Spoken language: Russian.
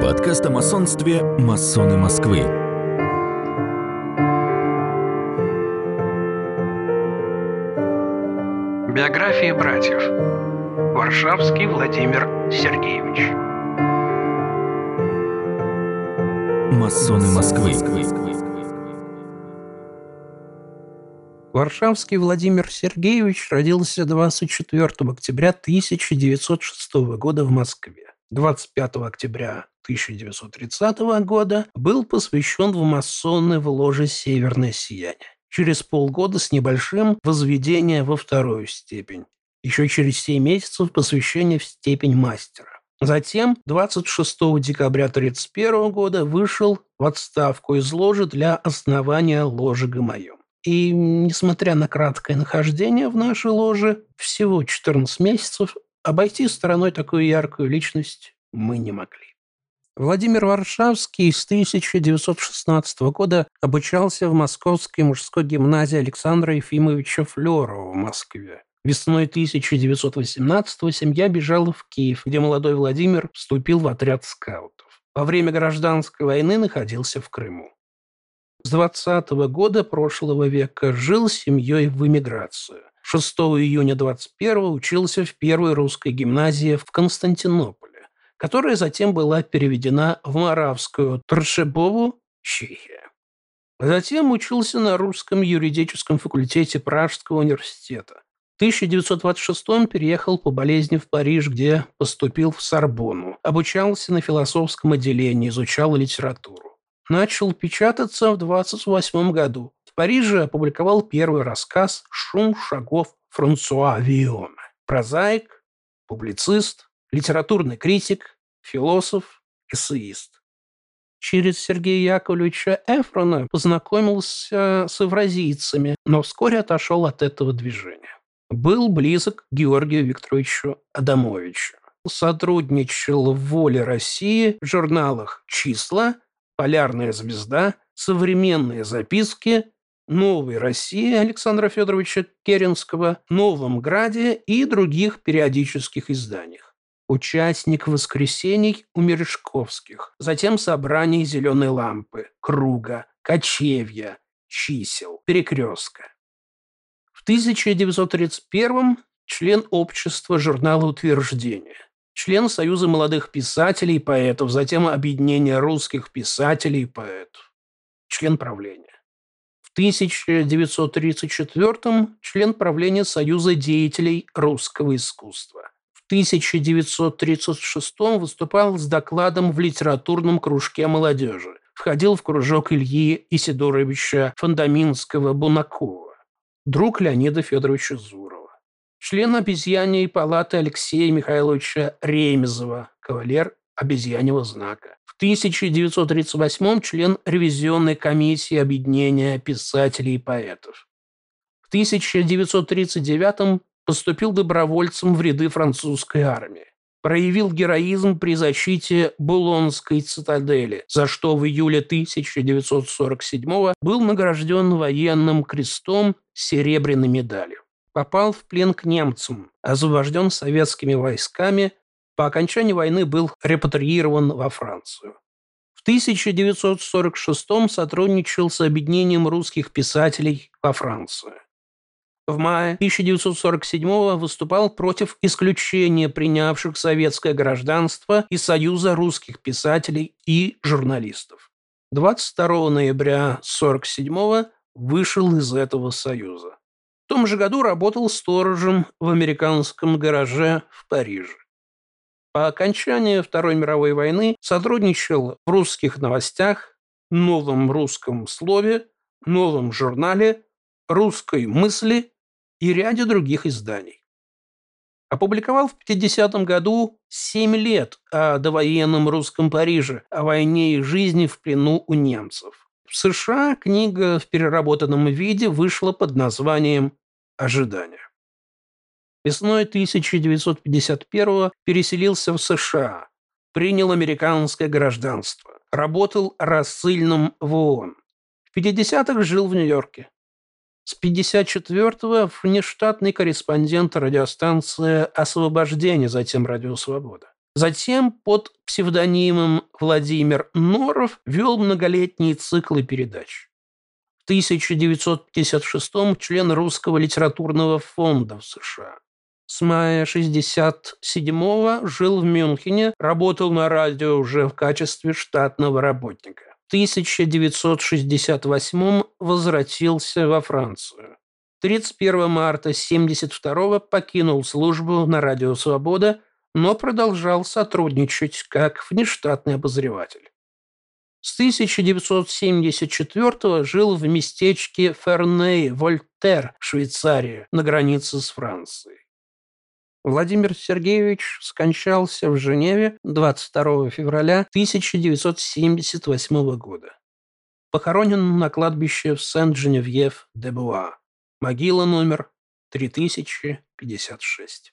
Подкаст о масонстве «Масоны Москвы». Биография братьев. Варшавский Владимир Сергеевич. «Масоны Москвы». Варшавский Владимир Сергеевич родился 24 октября 1906 года в Москве. 25 октября 1930 года был посвящен в масоны в ложе «Северное сияние». Через полгода с небольшим возведение во вторую степень. Еще через 7 месяцев посвящение в степень мастера. Затем 26 декабря 1931 года вышел в отставку из ложи для основания ложи Гамаем. И, несмотря на краткое нахождение в нашей ложе, всего 14 месяцев, обойти стороной такую яркую личность мы не могли. Владимир Варшавский с 1916 года обучался в Московской мужской гимназии Александра Ефимовича Флерова в Москве. Весной 1918 семья бежала в Киев, где молодой Владимир вступил в отряд скаутов. Во время гражданской войны находился в Крыму. С 20 -го года прошлого века жил с семьей в эмиграцию. 6 июня 21 учился в первой русской гимназии в Константинополе, которая затем была переведена в Моравскую Торшебову, Чехия. Затем учился на русском юридическом факультете Пражского университета. В 1926 переехал по болезни в Париж, где поступил в Сорбонну. Обучался на философском отделении, изучал литературу. Начал печататься в 28 году. В Париже опубликовал первый рассказ «Шум шагов Франсуа Виона». Прозаик, публицист, литературный критик, философ, эссеист. Через Сергея Яковлевича Эфрона познакомился с евразийцами, но вскоре отошел от этого движения. Был близок к Георгию Викторовичу Адамовичу. Сотрудничал в «Воле России» в журналах «Числа», «Полярная звезда», «Современные записки», «Новой России» Александра Федоровича Керенского, «Новом Граде» и других периодических изданиях. Участник воскресений у Мережковских, затем собраний «Зеленой лампы», «Круга», «Кочевья», «Чисел», «Перекрестка». В 1931 член общества журнала «Утверждение», член Союза молодых писателей и поэтов, затем Объединения русских писателей и поэтов, член правления. В 1934 член правления Союза деятелей русского искусства. В 1936 выступал с докладом в литературном кружке молодежи. Входил в кружок Ильи Исидоровича Фондаминского-Бунакова, друг Леонида Федоровича Зурова. Член обезьяньей палаты Алексея Михайловича Ремезова, кавалер обезьяньего знака. В 1938 член ревизионной комиссии объединения писателей и поэтов. В 1939 поступил добровольцем в ряды французской армии. Проявил героизм при защите Булонской цитадели, за что в июле 1947 был награжден военным крестом серебряной медалью. Попал в плен к немцам, освобожден советскими войсками по окончании войны был репатриирован во Францию. В 1946 сотрудничал с Объединением русских писателей во Францию. В мае 1947 выступал против исключения принявших советское гражданство из Союза русских писателей и журналистов. 22 ноября 1947 вышел из этого союза. В том же году работал сторожем в американском гараже в Париже. По окончании Второй мировой войны сотрудничал в русских новостях, новом русском слове, новом журнале, русской мысли и ряде других изданий. Опубликовал в 50 году «Семь лет» о довоенном русском Париже, о войне и жизни в плену у немцев. В США книга в переработанном виде вышла под названием «Ожидание». Весной 1951 переселился в США, принял американское гражданство, работал рассыльным в ООН. В 50-х жил в Нью-Йорке. С 54-го внештатный корреспондент радиостанции «Освобождение», затем «Радио Свобода». Затем под псевдонимом Владимир Норов вел многолетние циклы передач. В 1956 член Русского литературного фонда в США. С мая 1967 жил в Мюнхене, работал на радио уже в качестве штатного работника. В 1968 возвратился во Францию. 31 марта 1972 покинул службу на радио «Свобода», но продолжал сотрудничать как внештатный обозреватель. С 1974 жил в местечке Ферней-Вольтер, Швейцария, на границе с Францией. Владимир Сергеевич скончался в Женеве 22 февраля 1978 года. Похоронен на кладбище в Сент-Женевьев-де-Буа. Могила номер 3056.